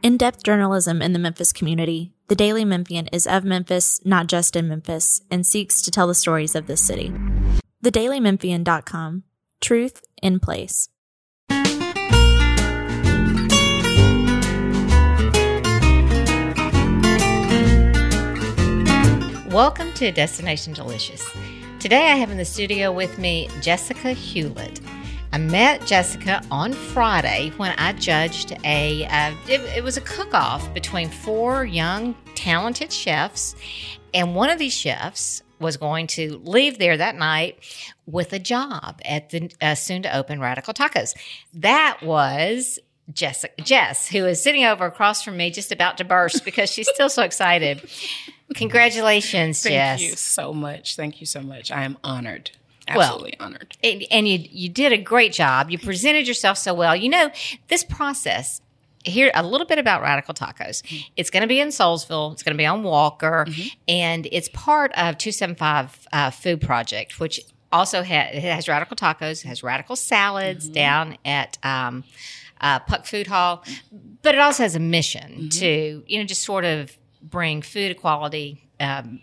In depth journalism in the Memphis community, the Daily Memphian is of Memphis, not just in Memphis, and seeks to tell the stories of this city. TheDailyMemphian.com Truth in Place. Welcome to Destination Delicious. Today I have in the studio with me Jessica Hewlett. I met Jessica on Friday when I judged a, uh, it, it was a cook off between four young, talented chefs. And one of these chefs was going to leave there that night with a job at the uh, soon to open Radical Tacos. That was Jessica, Jess, who is sitting over across from me, just about to burst because she's still so excited. Congratulations, Thank Jess. Thank you so much. Thank you so much. I am honored. Absolutely honored. And, and you you did a great job. You presented yourself so well. You know this process. Here a little bit about Radical Tacos. It's going to be in Soulsville. It's going to be on Walker, and it's part of Two Seven Five uh, Food Project, which also ha- it has Radical Tacos, has Radical Salads down at. Um, uh, Puck Food Hall, but it also has a mission to, you know, just sort of bring food equality um,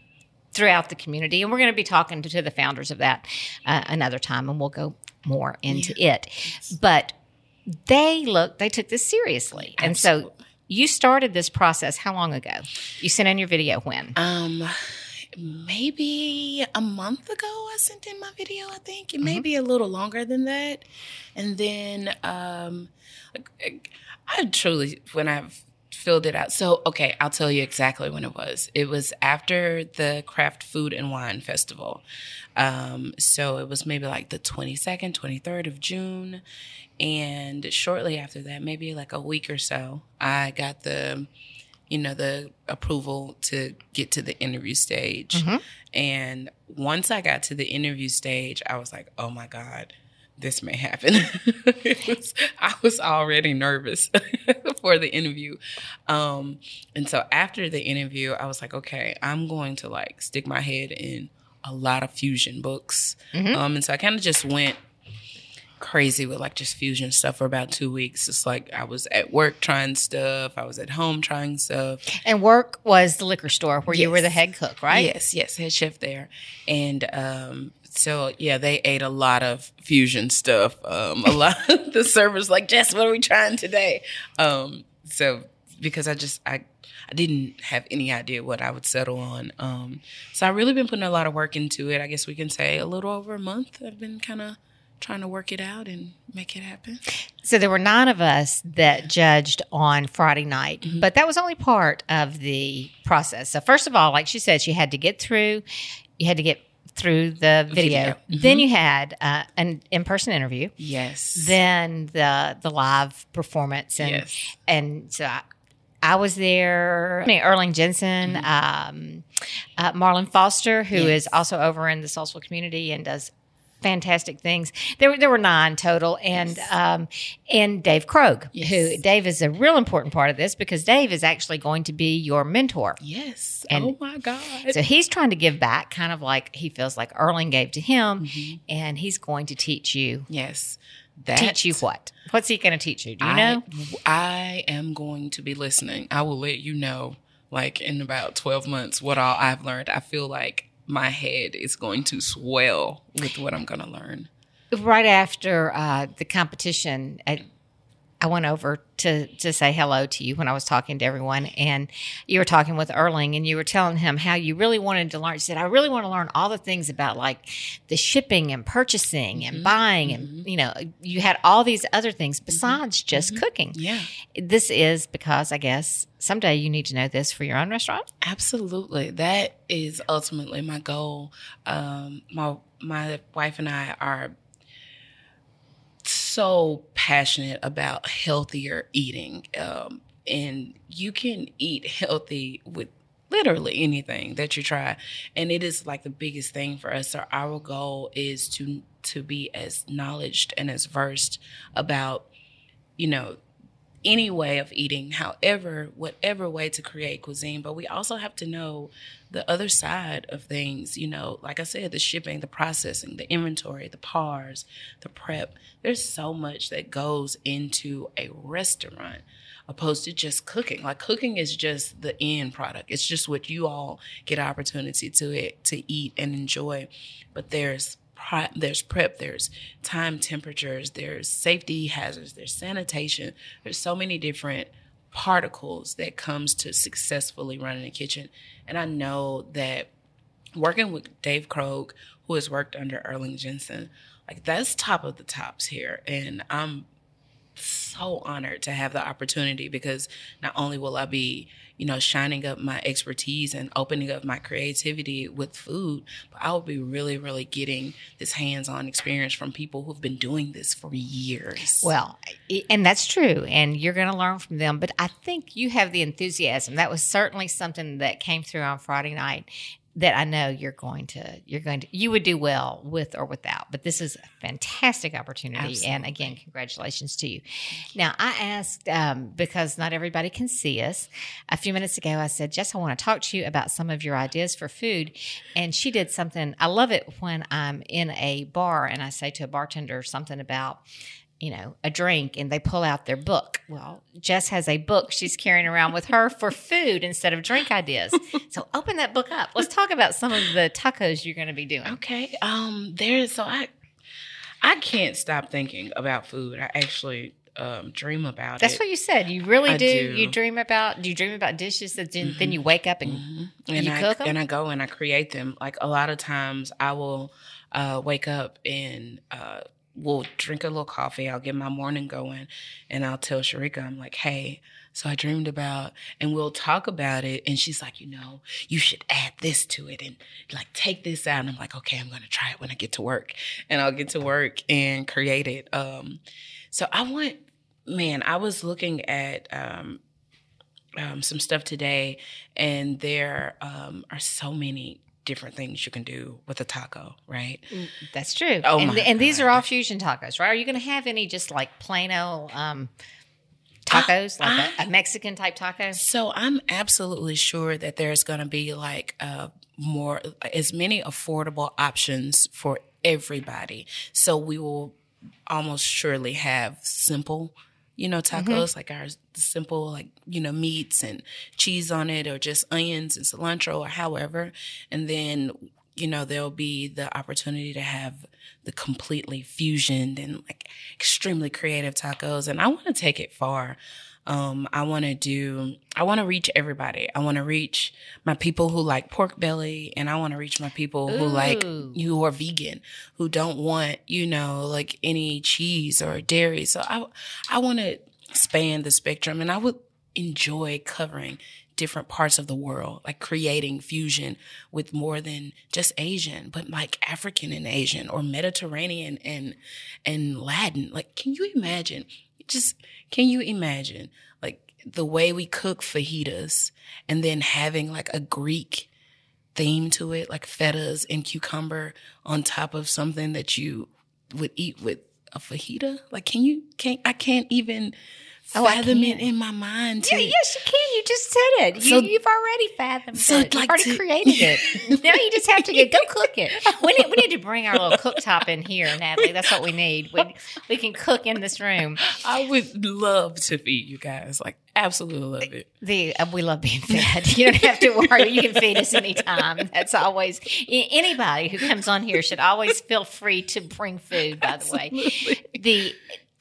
throughout the community. And we're going to be talking to, to the founders of that uh, another time, and we'll go more into it. But they look, they took this seriously, and so you started this process how long ago? You sent in your video when? Um, maybe a month ago, I sent in my video. I think it may be a little longer than that, and then um, I truly when I've filled it out. So okay, I'll tell you exactly when it was. It was after the Craft Food and Wine Festival. Um, so it was maybe like the 22nd, 23rd of June. And shortly after that, maybe like a week or so, I got the, you know, the approval to get to the interview stage. And once I got to the interview stage, I was like, oh my God, this may happen. was, I was already nervous for the interview. Um, and so after the interview, I was like, okay, I'm going to like stick my head in a lot of fusion books. Um, and so I kind of just went crazy with like just fusion stuff for about two weeks. It's like I was at work trying stuff, I was at home trying stuff. And work was the liquor store where you were the head cook, right? Yes, yes, head chef there. And um so yeah, they ate a lot of fusion stuff. Um a lot of the servers like, Jess, what are we trying today? Um so because I just I I didn't have any idea what I would settle on. Um so I've really been putting a lot of work into it. I guess we can say a little over a month. I've been kind of trying to work it out and make it happen. So there were nine of us that judged on Friday night, Mm-hmm. but that was only part of the process. So first of all, like she said, she had to get through. You had to get through the video. Video. Mm-hmm. Then you had uh, an in-person interview. Yes. Then the the live performance and Yes. and so I, I was there. I mean, Erling Jensen, um, uh, Marlon Foster, who is Mm-hmm. Yes. also over in the Soulsville community and does fantastic things. There were there were nine total, and um, and Dave Krog, Yes. who Dave is a real important part of this because Dave is actually going to be your mentor. yes. And- oh my God. So he's trying to give back, kind of like he feels like Erling gave to him, Mm-hmm. and he's going to teach you. yes. That Teach you what? What's he going to teach you? Do you I, know? I am going to be listening. I will let you know, like in about 12 months, what all I've learned. I feel like my head is going to swell with what I'm going to learn. right after uh, the competition, I, I went over to to say hello to you when I was talking to everyone, and you were talking with Erling, and you were telling him how you really wanted to learn. You said, "I really want to learn all the things about like the shipping and purchasing and mm-hmm. buying, and mm-hmm. you know, you had all these other things mm-hmm. besides just cooking." Yeah, This is because I guess someday you need to know this for your own restaurant. absolutely. That is ultimately my goal. Um, my my wife and I are so passionate about healthier eating. Um, and you can eat healthy with literally anything that you try. And it is like the biggest thing for us. So our goal is to to be as knowledged and as versed about, you know, any way of eating, however, whatever way to create cuisine. But we also have to know the other side of things, you know, like I said, the shipping, the processing, the inventory, the pars, the prep. There's so much that goes into a restaurant opposed to just cooking. Like cooking is just the end product. It's just what you all get opportunity to it, to eat and enjoy. But there's there's prep, there's time temperatures, there's safety hazards, there's sanitation. There's so many different particles that comes to successfully running a kitchen. And I know that working with Dave Krog, who has worked under Erling Jensen, like that's top of the tops here. And I'm so honored to have the opportunity because not only will I be, you know, shining up my expertise and opening up my creativity with food, but I will be really, really getting this hands on experience from people who've been doing this for years. Well, and that's true. And you're going to learn from them. But I think you have the enthusiasm. That was certainly something that came through on Friday night that I know you're going to you're going to you would do well with or without. But this is a fantastic opportunity, Absolutely. and again, congratulations to you. Now, I asked um, because not everybody can see us. A few minutes ago, I said, Jess, I want to talk to you about some of your ideas for food, and she did something. I love it when I'm in a bar and I say to a bartender something about you know, a drink and they pull out their book. Well, Jess has a book she's carrying around with her for food instead of drink ideas. so open that book up. Let's talk about some of the tacos you're going to be doing. Okay. Um there's so I I can't stop thinking about food. I actually um, dream about it. That's it. what you said. You really do. do. You dream about. Do you dream about dishes that then, mm-hmm. then you wake up and, mm-hmm. and you I, cook them? And I go and I create them. Like a lot of times, I will uh, wake up and uh, we'll drink a little coffee. I'll get my morning going and I'll tell Sharika, I'm like, hey, so I dreamed about, and we'll talk about it. And she's like, you know, you should add this to it and like take this out. And I'm like, okay, I'm going to try it when I get to work. And I'll get to work and create it. Um, so I want, man, I was looking at, um, um, some stuff today, and there um, are so many different things you can do with a taco, right? Mm, that's true. Oh and, my and these are all fusion tacos, right? Are you going to have any just like plain old um, tacos, I, like I, a, a, Mexican type taco? So I'm absolutely sure that there's going to be like uh, more, as many affordable options for everybody. So we will almost surely have simple you know, tacos mm-hmm. like our simple, like, you know, meats and cheese on it or just onions and cilantro or however. And then, you know, there'll be the opportunity to have the completely fusioned and like extremely creative tacos. And I want to take it far. Um, I want to do, I want to reach everybody. I want to reach my people who like pork belly and I want to reach my people Ooh. who like, who are vegan, who don't want, you know, like any cheese or dairy. So I, I want to span the spectrum and I would enjoy covering different parts of the world, like creating fusion with more than just Asian, but like African and Asian or Mediterranean and, and Latin. Like, can you imagine just can you imagine like the way we cook fajitas and then having like a Greek theme to it, like fetas and cucumber on top of something that you would eat with a fajita? Like, can you, can't, I can't even oh, fathom it in my mind. Yeah, yes, you can. You just said it. So, you, have already fathomed so it. Like You've already to, created it. now you just have to get, go cook it. We need, we need to bring our little cooktop in here, Natalie. That's what we need. We, we can cook in this room. I would love to feed you guys. Like, absolutely love it. The uh, we love being fed. You don't have to worry. You can feed us anytime. That's always anybody who comes on here should always feel free to bring food. By the absolutely. way, the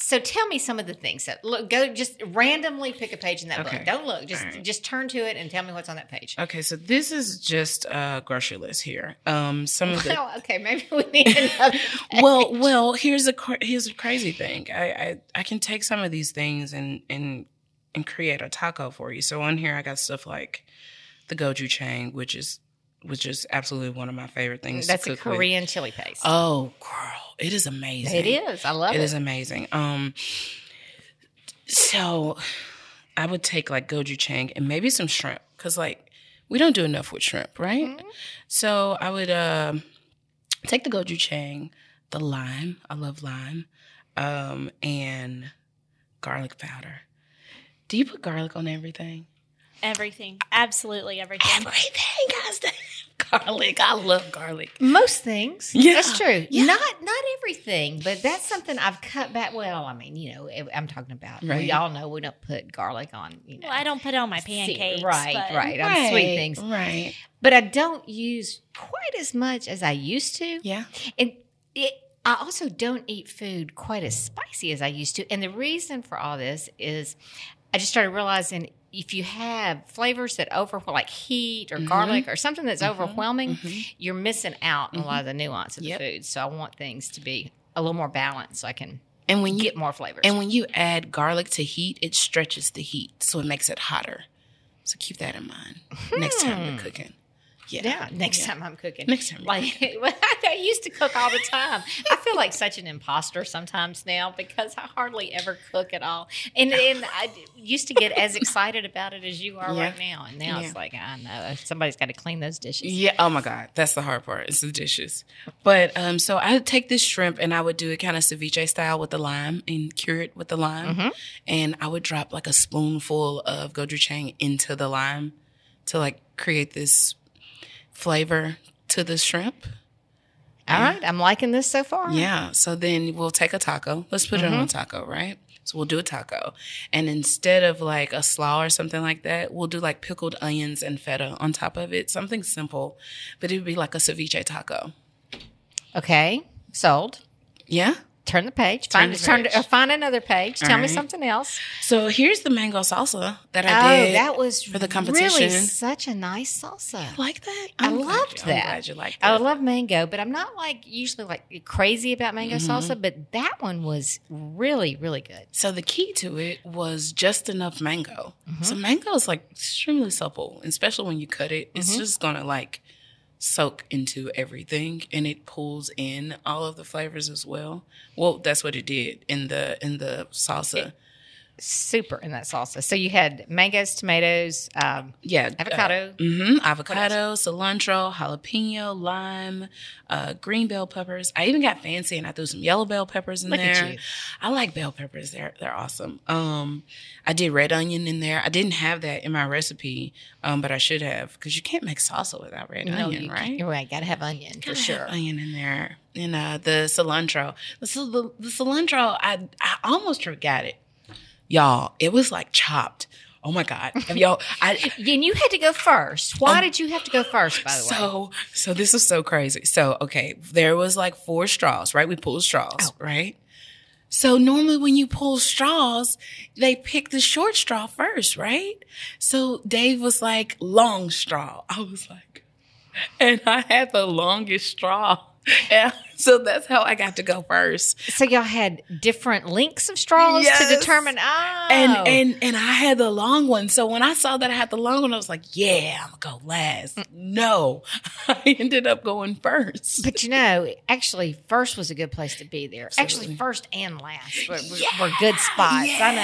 so tell me some of the things that look. Go just randomly pick a page in that okay. book. Don't look. Just right. just turn to it and tell me what's on that page. Okay, so this is just a grocery list here. Um, some of the. Well, okay, maybe we need another. well, well, here's a here's a crazy thing. I, I I can take some of these things and and and create a taco for you. So on here, I got stuff like the goju gochujang, which is which is absolutely one of my favorite things. That's a Korean with. chili paste. Oh, girl, it is amazing. It is. I love it. It is amazing. Um, so I would take like gochujang and maybe some shrimp because like we don't do enough with shrimp, right? Mm-hmm. So I would uh, take the gochujang, the lime. I love lime, um, and garlic powder Do you put garlic on everything? Everything. Absolutely everything. Everything has to garlic. I love garlic. Most things. Yeah. That's true. Yeah. Not not everything, but that's something I've cut back. Well, I mean, you know, I'm talking about. Right. We all know we don't put garlic on. You know, Well, I don't put it on my See, pancakes. right, but- right, on sweet things, Right. but I don't use quite as much as I used to. Yeah. And it, I also don't eat food quite as spicy as I used to. And the reason for all this is I just started realizing if you have flavors that over like heat Mm-hmm. or garlic or something that's mm-hmm. overwhelming, mm-hmm. you're missing out on a lot of the mm-hmm. nuance of Yep. the food. So I want things to be a little more balanced so I can And when you get more flavors. and when you add garlic to heat, it stretches the heat, so it makes it hotter. So keep that in mind next time you're hmm. cooking. Yeah. yeah, next Yeah. time I'm cooking. Next time Like I used to cook all the time. I feel like such an imposter sometimes now because I hardly ever cook at all. And and I used to get as excited about it as you are Yeah. right now. And now it's like I know somebody's got to clean those dishes. Yeah. Oh my God. That's the hard part. It's the dishes. But um, so I would take this shrimp and I would do it kind of ceviche style with the lime and cure it with the lime. Mm-hmm. And I would drop like a spoonful of gochujang into the lime to like create this flavor to the shrimp. All right, I'm liking this so far. Yeah. So then we'll take a taco. Let's put it on a mm-hmm. taco, right? So we'll do a taco. And instead of like a slaw or something like that, we'll do like pickled onions and feta on top of it. Something simple, but it would be like a ceviche taco. Okay, sold. Yeah. Turn the page. Turn Find the turn page. uh, find another page. All Tell me something else. So here's the mango salsa that I oh, did. that was for the competition. Really such a nice salsa. like that? I I'm glad loved you- that. I'm glad you liked I love mango, but I'm not like usually like crazy about mango Mm-hmm. salsa. But that one was really, really good. So the key to it was just enough mango. Mm-hmm. So mango is like extremely supple, especially when you cut it, Mm-hmm. it's just gonna like soak into everything, and it pulls in all of the flavors as well. Well, that's what it did in the in the salsa. Super in that salsa. So you had mangoes, tomatoes, um, yeah, avocado. hmm avocado, cilantro, jalapeno, lime, uh, green bell peppers. I even got fancy and I threw some yellow bell peppers in Look there. I like bell peppers; they're they're awesome. Um, I did red onion in there. I didn't have that in my recipe, um, but I should have because you can't make salsa without red no, onion, right? You're right. Got to have onion for Gotta sure. have onion in there, and uh, the cilantro. The, the, the cilantro, I I almost forgot it, y'all. It was like chopped. Oh my god! Have y'all? I And you had to go first. Why um, did you have to go first? By the way, so, so this is so crazy. So, okay, there was like four straws, right? We pulled straws, Oh. right? So normally when you pull straws, they pick the short straw first, right? So Dave was like, long straw. I was like, and I had the longest straw. And so that's how I got to go first. so y'all had different lengths of straws Yes. to determine. Oh, And and and I had the long one. So when I saw that I had the long one, I was like, yeah, I'm gonna go last. No. I ended up going first. But you know, actually, first was a good place to be there. Actually, first and last were, were, were good spots. I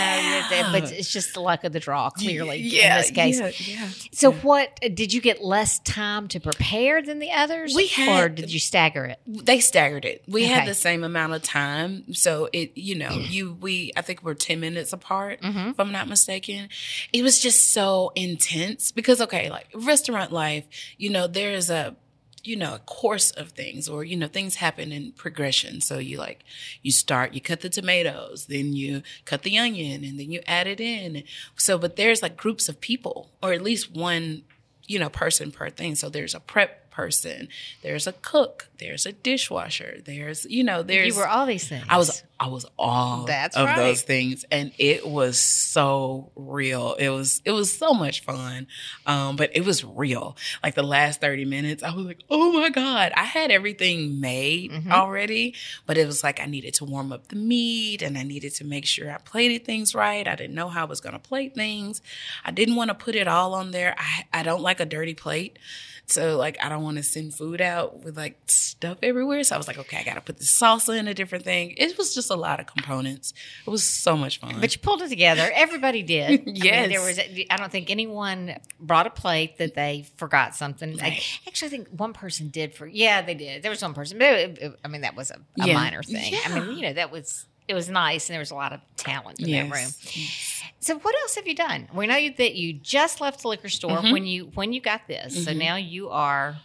know, but it's just the luck of the draw, clearly, yeah, in this case. Yeah, yeah. So, what did you get less time to prepare than the others? We had- or did you stagger it? They staggered it. We Okay. had the same amount of time. So it, you know, you, we, I think we're 10 minutes apart, Mm-hmm. if I'm not mistaken. It was just so intense because, okay, like restaurant life, you know, there's a, you know, a course of things or, you know, things happen in progression. So you like, you start, you cut the tomatoes, then you cut the onion and then you add it in. So, but there's like groups of people or at least one, you know, person per thing. So there's a prep person, there's a cook, there's a dishwasher, there's, you know, there's, You were all these things. I was I was all That's of right. those things and it was so real. It was it was so much fun. Um but it was real. Like the last 30 minutes I was like, "Oh my god, I had everything made Mm-hmm. already, but it was like I needed to warm up the meat and I needed to make sure I plated things right. I didn't know how I was going to plate things. I didn't want to put it all on there. I I don't like a dirty plate. So like I don't want to send food out with like stuff everywhere. So I was like, okay, I gotta put the salsa in a different thing. It was just a lot of components. It was so much fun. But you pulled it together. Everybody did. I mean, Yes. there was. I don't think anyone brought a plate that they forgot something. I Right. actually think one person did. For yeah, they did. There was one person, but it, it- I mean that was a, a Yeah. minor thing. I mean, you know, that was it was nice, and there was a lot of talent in that room. Yes. So what else have you done? We know that you just left the liquor store Mm-hmm. when you when you got this. So now you are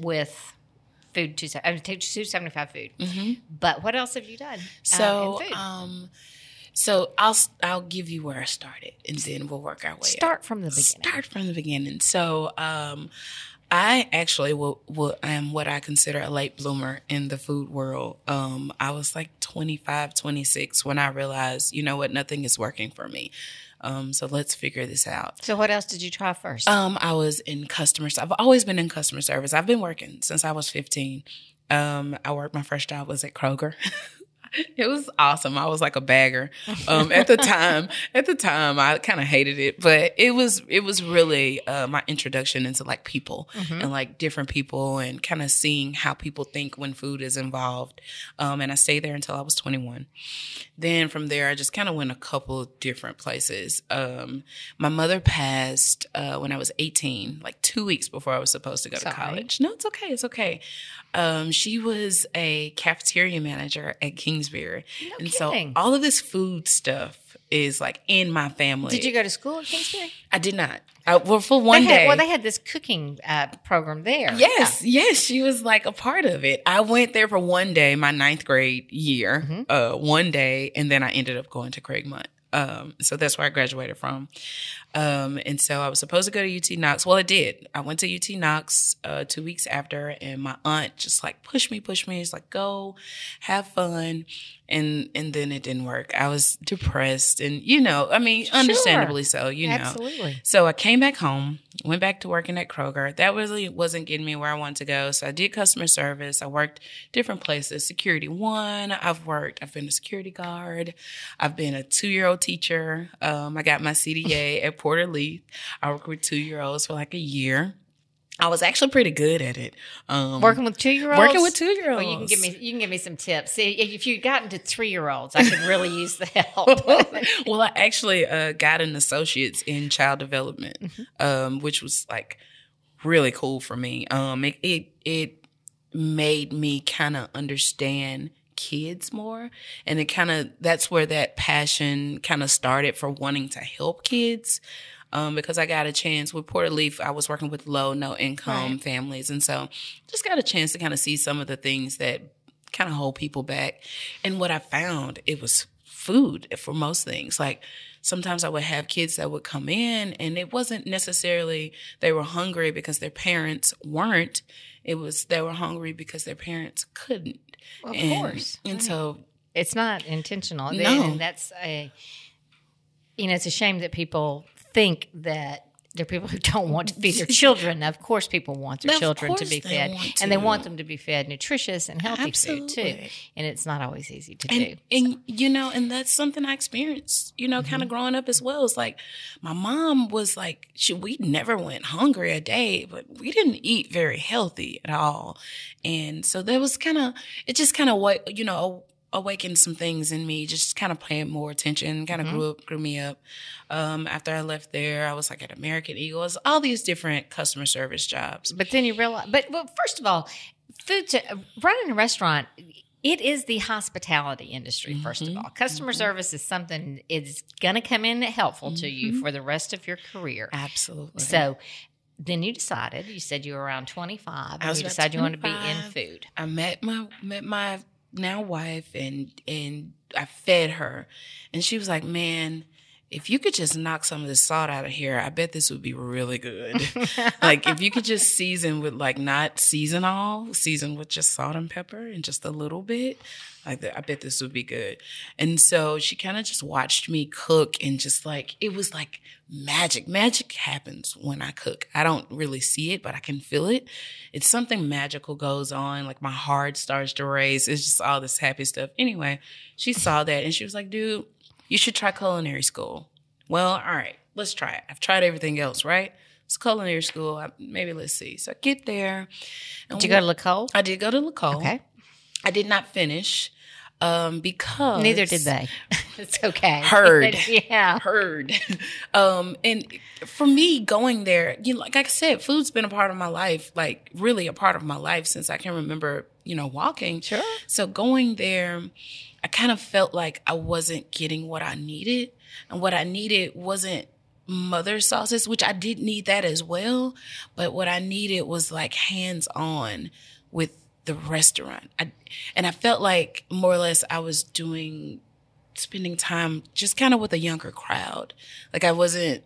with food two I mean, two seventy five food. But what else have you done? uh, Mm-hmm. So, food? um, so I'll I'll give you where I started, and then we'll work our way. up. start from the beginning. Start from the beginning. So, um, I actually will, will am what I consider a late bloomer in the food world. Um, I was like 25, 26 when I realized, you know what, nothing is working for me. Um, so let's figure this out. So what else did you try first? Um, I was in customer. I've always been in customer service. I've been working since I was 15. Um, I worked. My first job was at Kroger. it was awesome. I was like a bagger. Um, at the time, at the time, I kind of hated it, but it was it was really uh, my introduction into like people and like different people and kind of seeing how people think when food is involved. Um, and I stayed there until I was 21. Then from there, I just kind of went a couple different places. Um, my mother passed uh, when I was 18, like two weeks before I was supposed to go to college. No, it's okay. It's okay. Um, she was a cafeteria manager at Kingsbury. and kidding. so all of this food stuff is like in my family. did you go to school at Kingsbury? I did not. I, well, for one had, day. well, they had this cooking uh, program there. Yes, yes, she was like a part of it. I went there for one day, my ninth grade year, Mm-hmm. uh, one day, and then I ended up going to Craigmont. Um, so that's where I graduated from. Um, and so I was supposed to go to UT Knox. Well, I did. I went to UT Knox uh, two weeks after, and my aunt just like pushed me, pushed me. It's like go, have fun, and and then it didn't work. I was depressed, and you know, I mean, understandably so. You know, Absolutely. so I came back home, went back to working at Kroger. That really wasn't getting me where I wanted to go. So I did customer service. I worked different places. Security one. I've worked. I've been a security guard. I've been a two year old teacher. Um, I got my CDA at Porter-Leath. I worked with two year olds for like a year. I was actually pretty good at it. Um, Working with two year olds. Working with two-year-olds. Well, you can give me you can give me some tips. See, if you got into three year olds, I could really use the help. well, I actually uh, got an associate's in child development, um, which was like really cool for me. Um, it it, it made me kind of understand kids more, and it kind of that's where that passion kind of started for wanting to help kids. Um, because I got a chance with Porter-Leath, I was working with low, no income Right. families. And so just got a chance to kind of see some of the things that kind of hold people back. And what I found, it was food for most things. Like sometimes I would have kids that would come in and it wasn't necessarily they were hungry because their parents weren't. It was they were hungry because their parents couldn't. Of and, course. And so it's not intentional. No. And that's a you know, it's a shame that people think that there are people who don't want to feed their children. Of course, people want their children to be fed, want and they want them to be fed nutritious and healthy food too. And it's not always easy to do. and, and you know, and that's something I experienced, you know, kind of mm-hmm. growing up as well. It's like my mom was like, she, we never went hungry a day, but we didn't eat very healthy at all. And so there was kind of, it just kind of what, you know, awakened some things in me, just kind of paying more attention, kind of mm-hmm. grew up, grew me up. Um, after I left there, I was like at American Eagles, all these different customer service jobs. But then you realize, but well, first of all, food to running a restaurant. It is the hospitality industry, 1st of mm-hmm. all. Customer mm-hmm. service is something is going to come in helpful to you for the rest of your career. Absolutely. So then you decided, you said you were around 25, and was you decided you wanted to be in food. I met my met my now wife and and I fed her. And she was like, "Man, if you could just knock some of this salt out of here, I bet this would be really good. like if you could just season with like not season all, season with just salt and pepper and just a little bit. Like I bet this would be good. And so she kind of just watched me cook and just like it was like magic. Magic happens when I cook. I don't really see it, but I can feel it. It's something magical goes on. Like my heart starts to race. It's just all this happy stuff. Anyway, she saw that and she was like, dude, you should try culinary school. Well, all right, let's try it. I've tried everything else, right? It's culinary school. I, maybe let's see. So I get there. Did you go to L'Ecole? I did go to L'Ecole. Okay. I did not finish um, because Neither did they. it's okay. Heard. yeah. heard. Um, and for me, going there, you know, like I said, food's been a part of my life, like really a part of my life since I can remember, you know, walking. Sure. So going there, I kind of felt like I wasn't getting what I needed. And what I needed wasn't mother sauces, which I did need that as well. But what I needed was like hands on with the restaurant. I, and I felt like more or less I was doing, spending time just kind of with a younger crowd. Like I wasn't,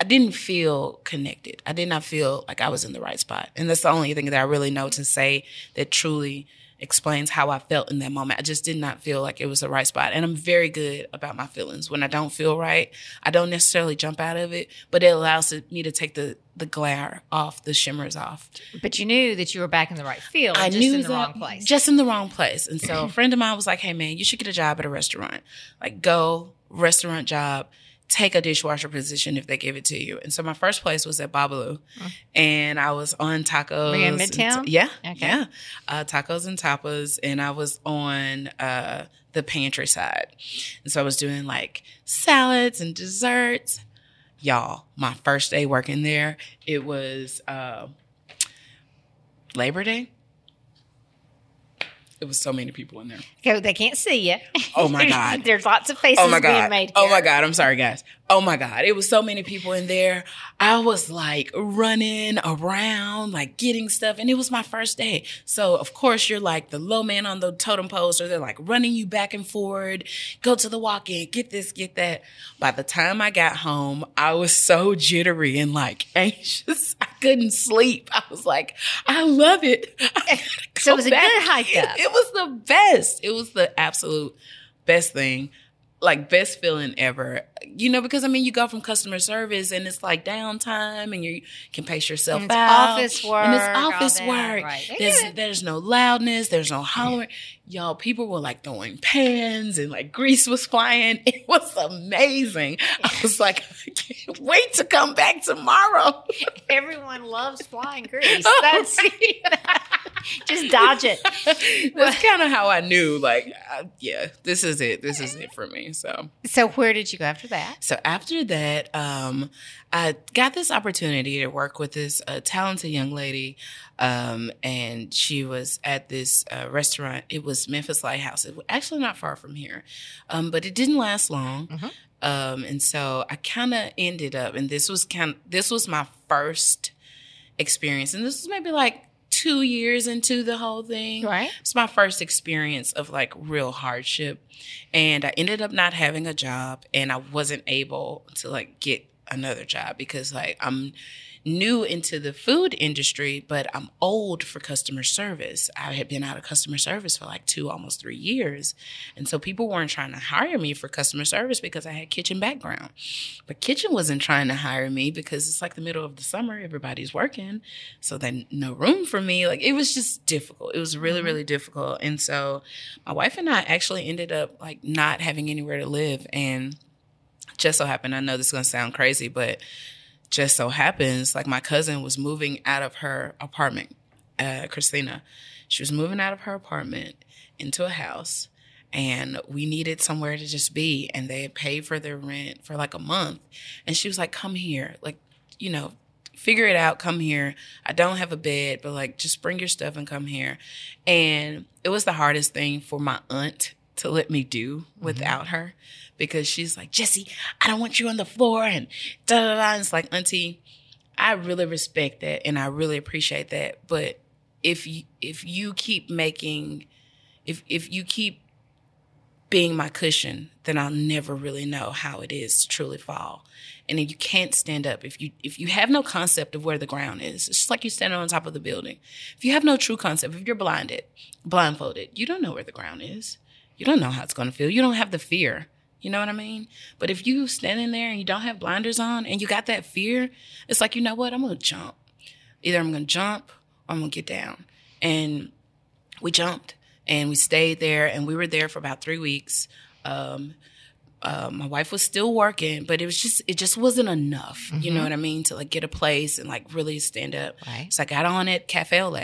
I didn't feel connected. I did not feel like I was in the right spot. And that's the only thing that I really know to say that truly explains how I felt in that moment. I just did not feel like it was the right spot. And I'm very good about my feelings. When I don't feel right, I don't necessarily jump out of it, but it allows me to take the, the glare off, the shimmers off. But you knew that you were back in the right field, I just knew in the that- wrong place. Just in the wrong place. And so a friend of mine was like, hey man, you should get a job at a restaurant. Like go restaurant job, take a dishwasher position if they give it to you. And so my first place was at Babalu. And I was on tacos. Were you in and Midtown? t- yeah. Okay. Yeah. Uh, tacos and tapas. And I was on uh, the pantry side. And so I was doing like salads and desserts. Y'all, my first day working there, it was uh, Labor Day. It was so many people in there. Okay, they can't see you. Oh my God. There's lots of faces Oh my being god! made. Oh my god! I'm sorry, guys. Oh my god! It was so many people in there. I was like running around, like getting stuff, and it was my first day. So of course you're like the low man on the totem pole, so they're like running you back and forward. Go to the walk-in, get this, get that. By the time I got home, I was so jittery and like anxious. I couldn't sleep. I was like, I love it. I So it was a good hike It- up. it was the best. It was the absolute best thing, like best feeling ever. You know, because I mean, you go from customer service and it's like downtime, and you can pace yourself And it's out. office work, and it's office work. right. There's there's no loudness. There's no hollering. Y'all, people were like throwing pans and like grease was flying. It was amazing. I was like, I can't wait to come back tomorrow. Everyone loves flying grease. Oh, That's just dodge it. That's kind of how I knew, like, uh, yeah, this is it. This is it for me. So. So where did you go after that? So after that, um, I got this opportunity to work with this uh, talented young lady, um, and she was at this uh, restaurant. It was Memphis Lighthouse. It was actually not far from here, um, but it didn't last long. Mhm. Um, and so I kind of ended up, and this was kind. This was my first experience, and this was maybe like two years into the whole thing. Right. It's my first experience of like real hardship. And I ended up not having a job and I wasn't able to like get another job because like I'm new into the food industry, but I'm old for customer service. I had been out of customer service for like two, almost three years. And so people weren't trying to hire me for customer service because I had kitchen background. But kitchen wasn't trying to hire me because it's like the middle of the summer, everybody's working. So then no room for me. Like it was just difficult. It was really, mm-hmm. really difficult. And so my wife and I actually ended up like not having anywhere to live. And just so happened, I know this is gonna sound crazy, but just so happens like my cousin was moving out of her apartment, uh, Christina. She was moving out of her apartment into a house and we needed somewhere to just be and they had paid for their rent for like a month. And she was like come here like you know figure it out come here. I don't have a bed but like just bring your stuff and come here. And it was the hardest thing for my aunt to let me do mm-hmm. without her because she's like jesse i don't want you on the floor and da da da and it's like auntie i really respect that and i really appreciate that but if you if you keep making if if you keep being my cushion, then I'll never really know how it is to truly fall. And then you can't stand up if you if you have no concept of where the ground is. It's just like you're standing on top of the building. If you have no true concept, if you're blinded, blindfolded, you don't know where the ground is. You don't know how it's going to feel. You don't have the fear. You know what I mean? But if you standing there and you don't have blinders on and you got that fear, it's like you know what? I'm going to jump. Either I'm going to jump or I'm going to get down. And we jumped and we stayed there and we were there for about three weeks um, uh, my wife was still working but it was just it just wasn't enough you know what i mean to like get a place and like really stand up Right. so i got on at cafe la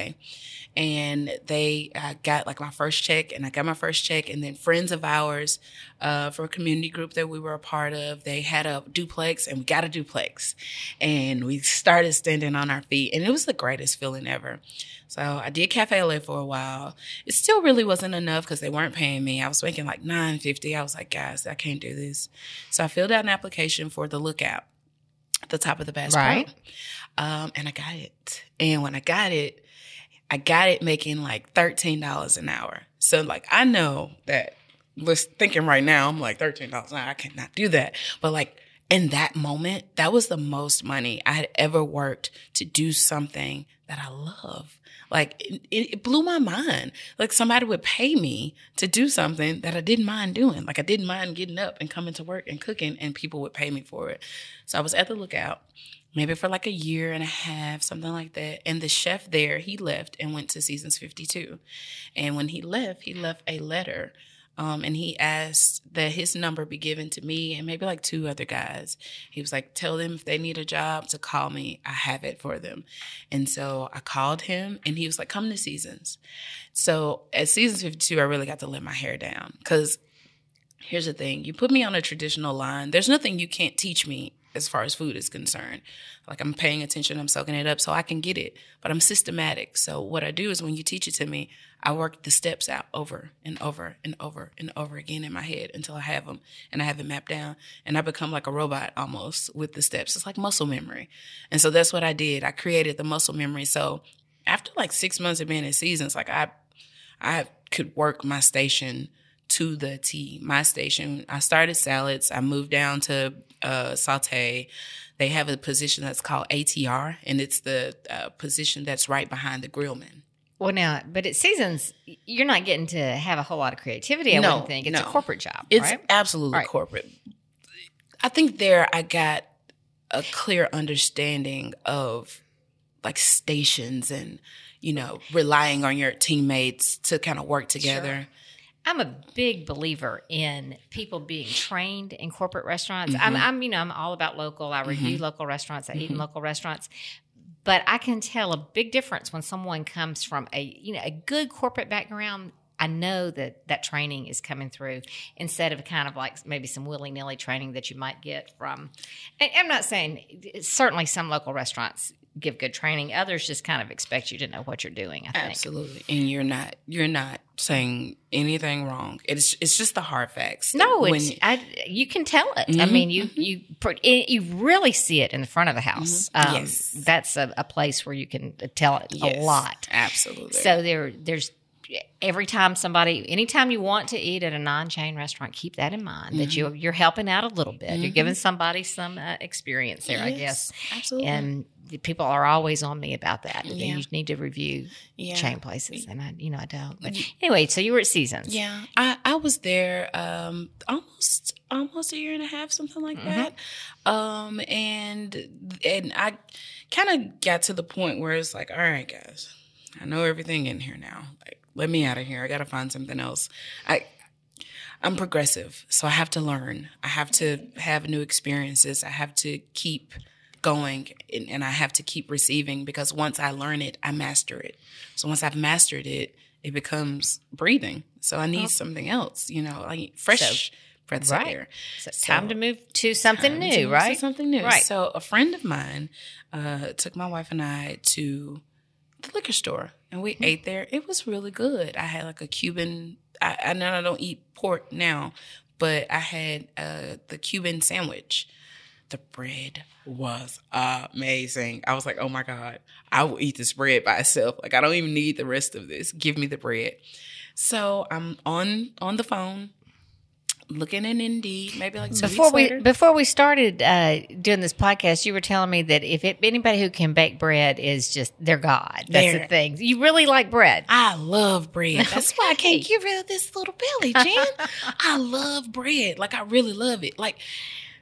and they uh, got like my first check, and I got my first check, and then friends of ours uh, from a community group that we were a part of, they had a duplex, and we got a duplex, and we started standing on our feet, and it was the greatest feeling ever. So I did Cafe LA for a while. It still really wasn't enough because they weren't paying me. I was making like nine fifty. I was like, guys, I can't do this. So I filled out an application for the lookout at the top of the Bass Right. Um, and I got it. And when I got it, I got it making like thirteen dollars an hour. So like I know that was thinking right now, I'm like thirteen dollars an hour. I cannot do that. But like in that moment, that was the most money I had ever worked to do something that I love. Like it, it blew my mind. Like somebody would pay me to do something that I didn't mind doing. Like I didn't mind getting up and coming to work and cooking, and people would pay me for it. So I was at the lookout, maybe for like a year and a half, something like that. And the chef there, he left and went to Seasons 52. And when he left, he left a letter. Um, and he asked that his number be given to me and maybe like two other guys. He was like, tell them if they need a job to call me. I have it for them. And so I called him and he was like, come to Seasons. So at Seasons 52, I really got to let my hair down because here's the thing you put me on a traditional line, there's nothing you can't teach me as far as food is concerned. Like I'm paying attention, I'm soaking it up so I can get it, but I'm systematic. So what I do is when you teach it to me, I work the steps out over and over and over and over again in my head until I have them and I have it mapped down and I become like a robot almost with the steps. It's like muscle memory. And so that's what I did. I created the muscle memory. So after like six months of being in seasons, like I, I could work my station to the T. My station, I started salads. I moved down to uh, saute. They have a position that's called ATR, and it's the uh, position that's right behind the grillman. Well, now, but at Seasons, you're not getting to have a whole lot of creativity. I No, wouldn't think it's a corporate job, It's right? absolutely Right. corporate. I think there I got a clear understanding of like stations and you know relying on your teammates to kind of work together. I'm a big believer in people being trained in corporate restaurants. Mm-hmm. I'm, I'm, you know, I'm all about local. I review local restaurants. I eat Mm-hmm. in local restaurants. But I can tell a big difference when someone comes from a, you know, a good corporate background. I know that that training is coming through instead of kind of like maybe some willy nilly training that you might get from. I'm not saying certainly some local restaurants give good training. Others just kind of expect you to know what you're doing. I think. Absolutely, and you're not you're not saying anything wrong. It's it's just the hard facts. No, When- it's I, you can tell it. I mean, you you pr- it, you really see it in the front of the house. Um, Yes. that's a, a place where you can tell it Yes, a lot. Absolutely. So there, there's every time somebody, anytime you want to eat at a non-chain restaurant, keep that in mind that you you're helping out a little bit. You're giving somebody some uh, experience there, I guess. absolutely. And the people are always on me about that. Yeah. You need to review Yeah. chain places, and I, you know, I don't. But anyway, so you were at Seasons. Yeah, I, I was there um, almost almost a year and a half, something like that. Um, and and I kind of got to the point where it's like, all right, guys, I know everything in here now. Like, let me out of here. I got to find something else. I I'm progressive, so I have to learn. I have to have new experiences. I have to keep going and, and I have to keep receiving because once I learn it, I master it. So once I've mastered it, it becomes breathing. So I need something else, you know, like fresh breaths of right. air. So time to move to something new, to right? Something new. Right. So a friend of mine uh, took my wife and I to the liquor store and we ate there. It was really good. I had like a Cuban. I, I know I don't eat pork now, but I had uh, the Cuban sandwich. The bread was amazing. I was like, oh my God, I will eat this bread by itself. Like I don't even need the rest of this. Give me the bread. So I'm on on the phone looking in Indeed, maybe like Before we before we started uh, doing this podcast, you were telling me that if it, anybody who can bake bread is just they're God. That's the They're- thing. You really like bread. I love bread. That's why I can't get rid of this little belly, Jen. I love bread. Like I really love it. Like,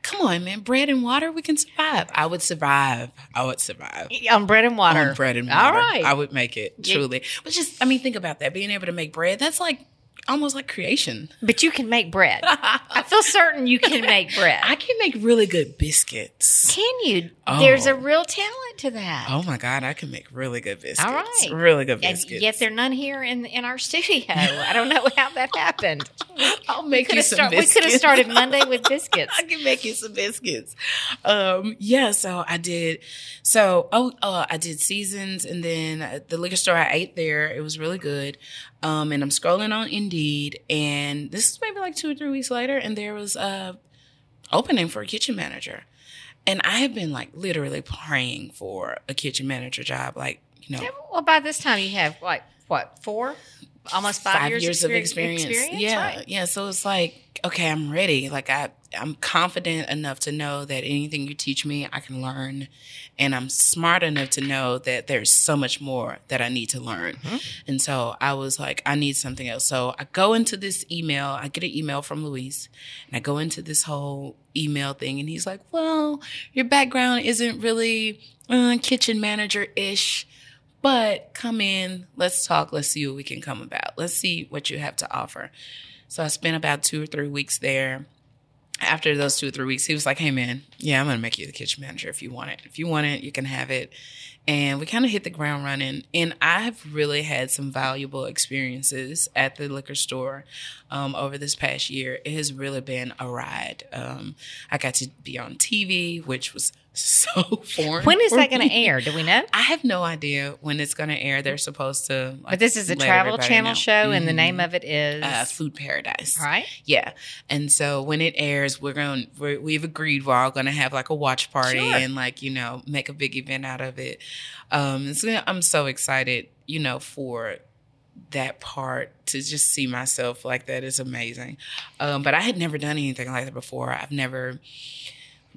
come on, man. Bread and water, we can survive. I would survive. I would survive. On bread and water. On bread and water. All right. I would make it, truly. But just I mean, think about that. Being able to make bread, that's like almost like creation. But you can make bread. I feel certain you can make bread. I can make really good biscuits. can you? Oh. There's a real talent to that. Oh my god, I can make really good biscuits. All right. really good and biscuits. yet there are none here in in our studio. I don't know how that happened. I'll make you some start, we could have started Monday with biscuits. I can make you some biscuits. Um, yeah, so I did. So, oh, uh, I did seasons, and then the liquor store I ate there. It was really good. Um, and I'm scrolling on Indeed, and this is maybe like two or three weeks later, and there was a opening for a kitchen manager, and I have been like literally praying for a kitchen manager job, like you know. Well, by this time you have like what four, almost five, years, of experi- experience. Yeah, right. yeah. So it's like, okay, I'm ready. Like I, I'm confident enough to know that anything you teach me, I can learn, and I'm smart enough to know that there's so much more that I need to learn. Mm-hmm. And so I was like, I need something else. So I go into this email. I get an email from Luis, and I go into this whole email thing, and he's like, "Well, your background isn't really uh, kitchen manager ish." But come in, let's talk, let's see what we can come about. Let's see what you have to offer. So I spent about two or three weeks there. After those two or three weeks, he was like, Hey man, yeah, I'm gonna make you the kitchen manager if you want it. If you want it, you can have it. And we kind of hit the ground running. And I've really had some valuable experiences at the liquor store um, over this past year. It has really been a ride. Um, I got to be on TV, which was so foreign. When is that going to air? Do we know? I have no idea when it's going to air. They're supposed to. Like, But this is a Travel Channel know. show, and the name of it is uh, Food Paradise. right. Yeah, and so when it airs, we're going. to We've agreed we're all going to have like a watch party Sure. and like you know make a big event out of it. Um, gonna, I'm so excited, you know, for that part to just see myself like that is amazing. Um, but I had never done anything like that before. I've never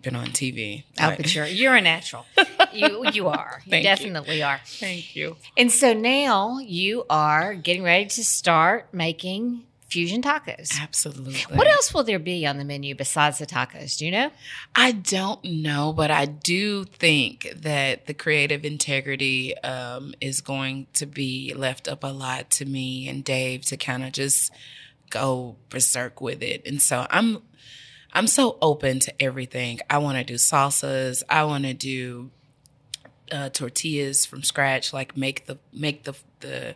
been on TV. Oh, but you're you're a natural. you you are. You Thank you. definitely are. Thank you. And so now you are getting ready to start making fusion tacos. Absolutely. What else will there be on the menu besides the tacos? Do you know? I don't know, but I do think that the creative integrity um, is going to be left up a lot to me and Dave to kind of just go berserk with it. And so I'm I'm so open to everything. I want to do salsas. I want to do uh, tortillas from scratch. Like make the make the the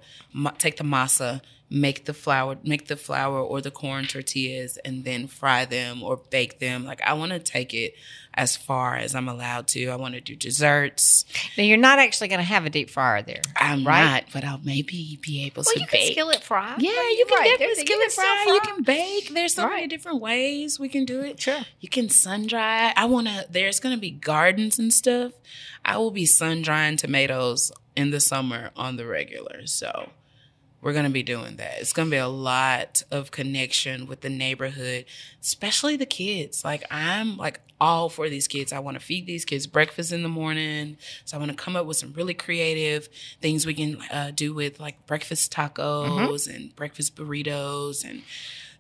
take the masa, make the flour, make the flour or the corn tortillas, and then fry them or bake them. Like I want to take it as far as I'm allowed to. I want to do desserts. Now you're not actually going to have a deep fryer there. I'm Right. not, but I'll maybe be able Well, to you can bake. skillet fry. yeah, Right, you can right. definitely There's- you skillet still fry. You can bake. There's so many different ways we can do it. Sure. You can sun dry. I want to, there's going to be gardens and stuff. I will be sun drying tomatoes in the summer on the regular. So we're going to be doing that. It's going to be a lot of connection with the neighborhood, especially the kids. Like I'm like all for these kids. I want to feed these kids breakfast in the morning. So I want to come up with some really creative things we can uh, do with like breakfast tacos and breakfast burritos and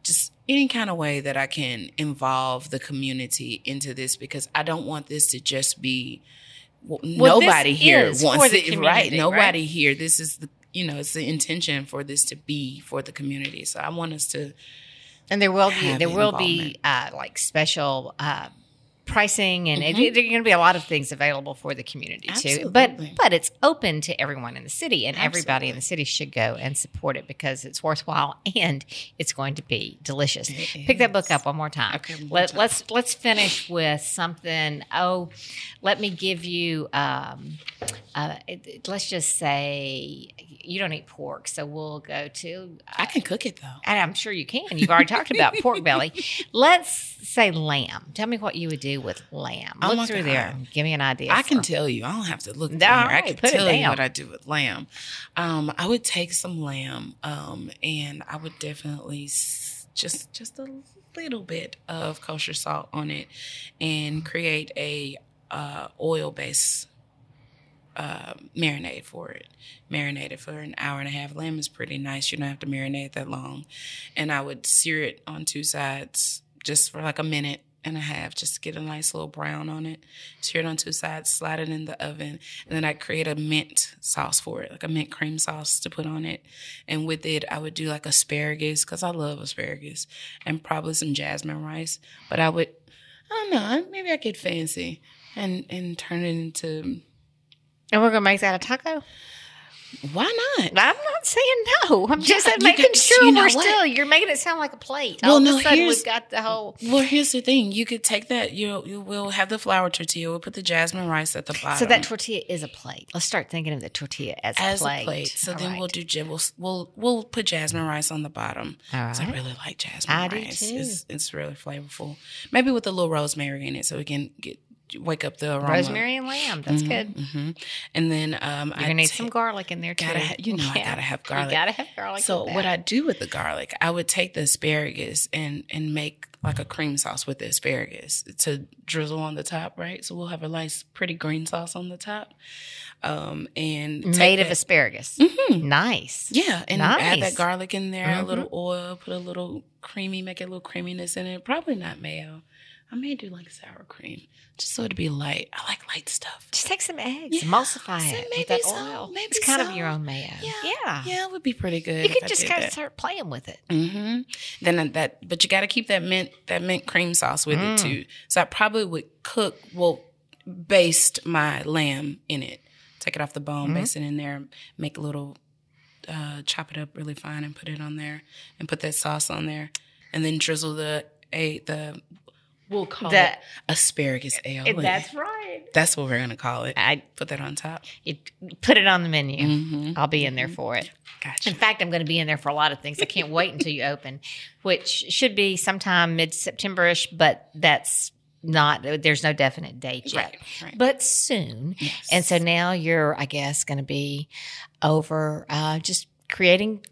just any kind of way that I can involve the community into this because I don't want this to just be well, Well, nobody here wants it right. Nobody right? here. This is the you know it's the intention for this to be for the community. So I want us to And there will be there will be uh, like special uh, pricing, and it, there are going to be a lot of things available for the community too. But Absolutely. but it's open to everyone in the city, and everybody in the city should go and support it because it's worthwhile and it's going to be delicious. It Pick that book up one more time. Okay, more Let, time. Let's let's finish with something. Oh, let me give you. Um, uh, let's just say you don't eat pork, so we'll go to. I can cook it though. And I'm sure you can. You've already talked about pork belly. Let's say lamb. Tell me what you would do with lamb. Oh Look my through God. there. Give me an idea. I can tell you. I don't have to look. There. I can tell you what I do with lamb. Um, I would take some lamb, um, and I would definitely just just a little bit of kosher salt on it, and create a uh, oil base uh, marinade for it. Marinate it for an hour and a half. Lamb is pretty nice. You don't have to marinate that long. And I would sear it on two sides just for like a minute and a half just to get a nice little brown on it. Sear it on two sides, slide it in the oven, and then I create a mint sauce for it, like a mint cream sauce to put on it. And with it, I would do like asparagus because I love asparagus, and probably some jasmine rice. But I would, I don't know, maybe I get fancy and and turn it into. And we're gonna make that a taco. Why not? I'm not saying no. I'm just Yeah, making could- sure you know we're what? still. You're making it sound like a plate. Well, All no, of a sudden here's- we've got the whole. Well, here's the thing: you could take that. You you will have the flour tortilla. We'll put the jasmine rice at the bottom. So that tortilla is a plate. Let's start thinking of the tortilla as, as a plate. a plate. So All then right. we'll do we'll, we'll we'll put jasmine rice on the bottom. All 'Cause I really like jasmine I rice. It's it's really flavorful. Maybe with a little rosemary in it, so we can get wake up the aroma. rosemary and lamb. That's good. hmm And then um, You're I gonna need ta- some garlic in there too. Ha- you know I gotta have garlic. You gotta have garlic. So what. I do with the garlic, I would take the asparagus and and make like a cream sauce with the asparagus to drizzle on the top, right? So we'll have a nice, pretty green sauce on the top, um, and made of asparagus. Mhm. Nice. Yeah, and add that garlic in there, a little oil, put a little creamy, make a little creaminess in it. Probably not mayo. I may do like sour cream, just so it'd be light. I like light stuff. Just take some eggs, Yeah, emulsify so it maybe with that so, oil. maybe it's kind of your own mayo. Yeah, yeah. Yeah, it would be pretty good. You can just kind of start playing with it. hmm Then that, but you got to keep that mint, that mint cream sauce with Mm. it too. So I probably would cook, well, baste my lamb in it. Take it off the bone, Mhm. baste it in there, make a little, uh, chop it up really fine and put it on there, and put that sauce on there, and then drizzle the a the we'll call The- it asparagus aioli. That's right. That's what we're gonna call it. I Put that on top. you put it on the menu. Mm-hmm. I'll be in there for it. Gotcha. In fact, I'm going to be in there for a lot of things. I can't wait until you open, which should be sometime mid September-ish, but that's not. There's no definite date yet. Right, right. But soon, Yes. and so now you're, I guess, going to be over uh, just creating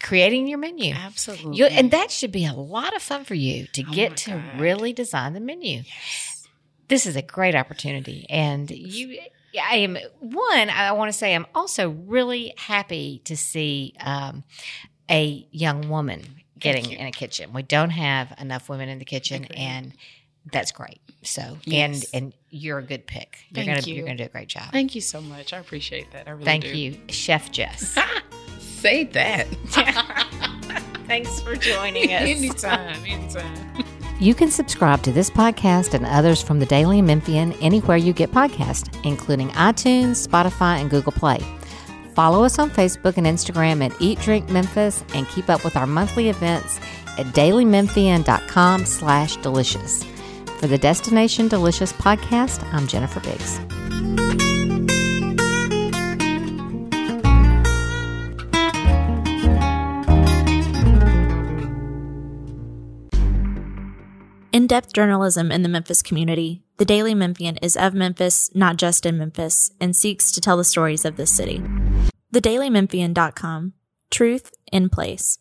creating your menu. absolutely. You, and that should be a lot of fun for you to Oh get to God. really design the menu. Yes. This is a great opportunity. And you, I am, one, I want to say I'm also really happy to see um, a young woman getting in a kitchen. We don't have enough women in the kitchen, and that's great. So, Yes. and and you're a good pick. You're Thank gonna you. you're gonna do a great job. Thank you so much. I appreciate that. I really Thank do. you, Chef Jess. Say that. Thanks for joining us. anytime, anytime. You can subscribe to this podcast and others from the Daily Memphian anywhere you get podcasts, including iTunes, Spotify, and Google Play. Follow us on Facebook and Instagram at Eat Drink Memphis and keep up with our monthly events at dailymemphian.com slash delicious. For the Destination Delicious podcast, I'm Jennifer Biggs. In depth journalism in the Memphis community, the Daily Memphian is of Memphis, not just in Memphis, and seeks to tell the stories of this city. TheDailyMemphian.com Truth in Place.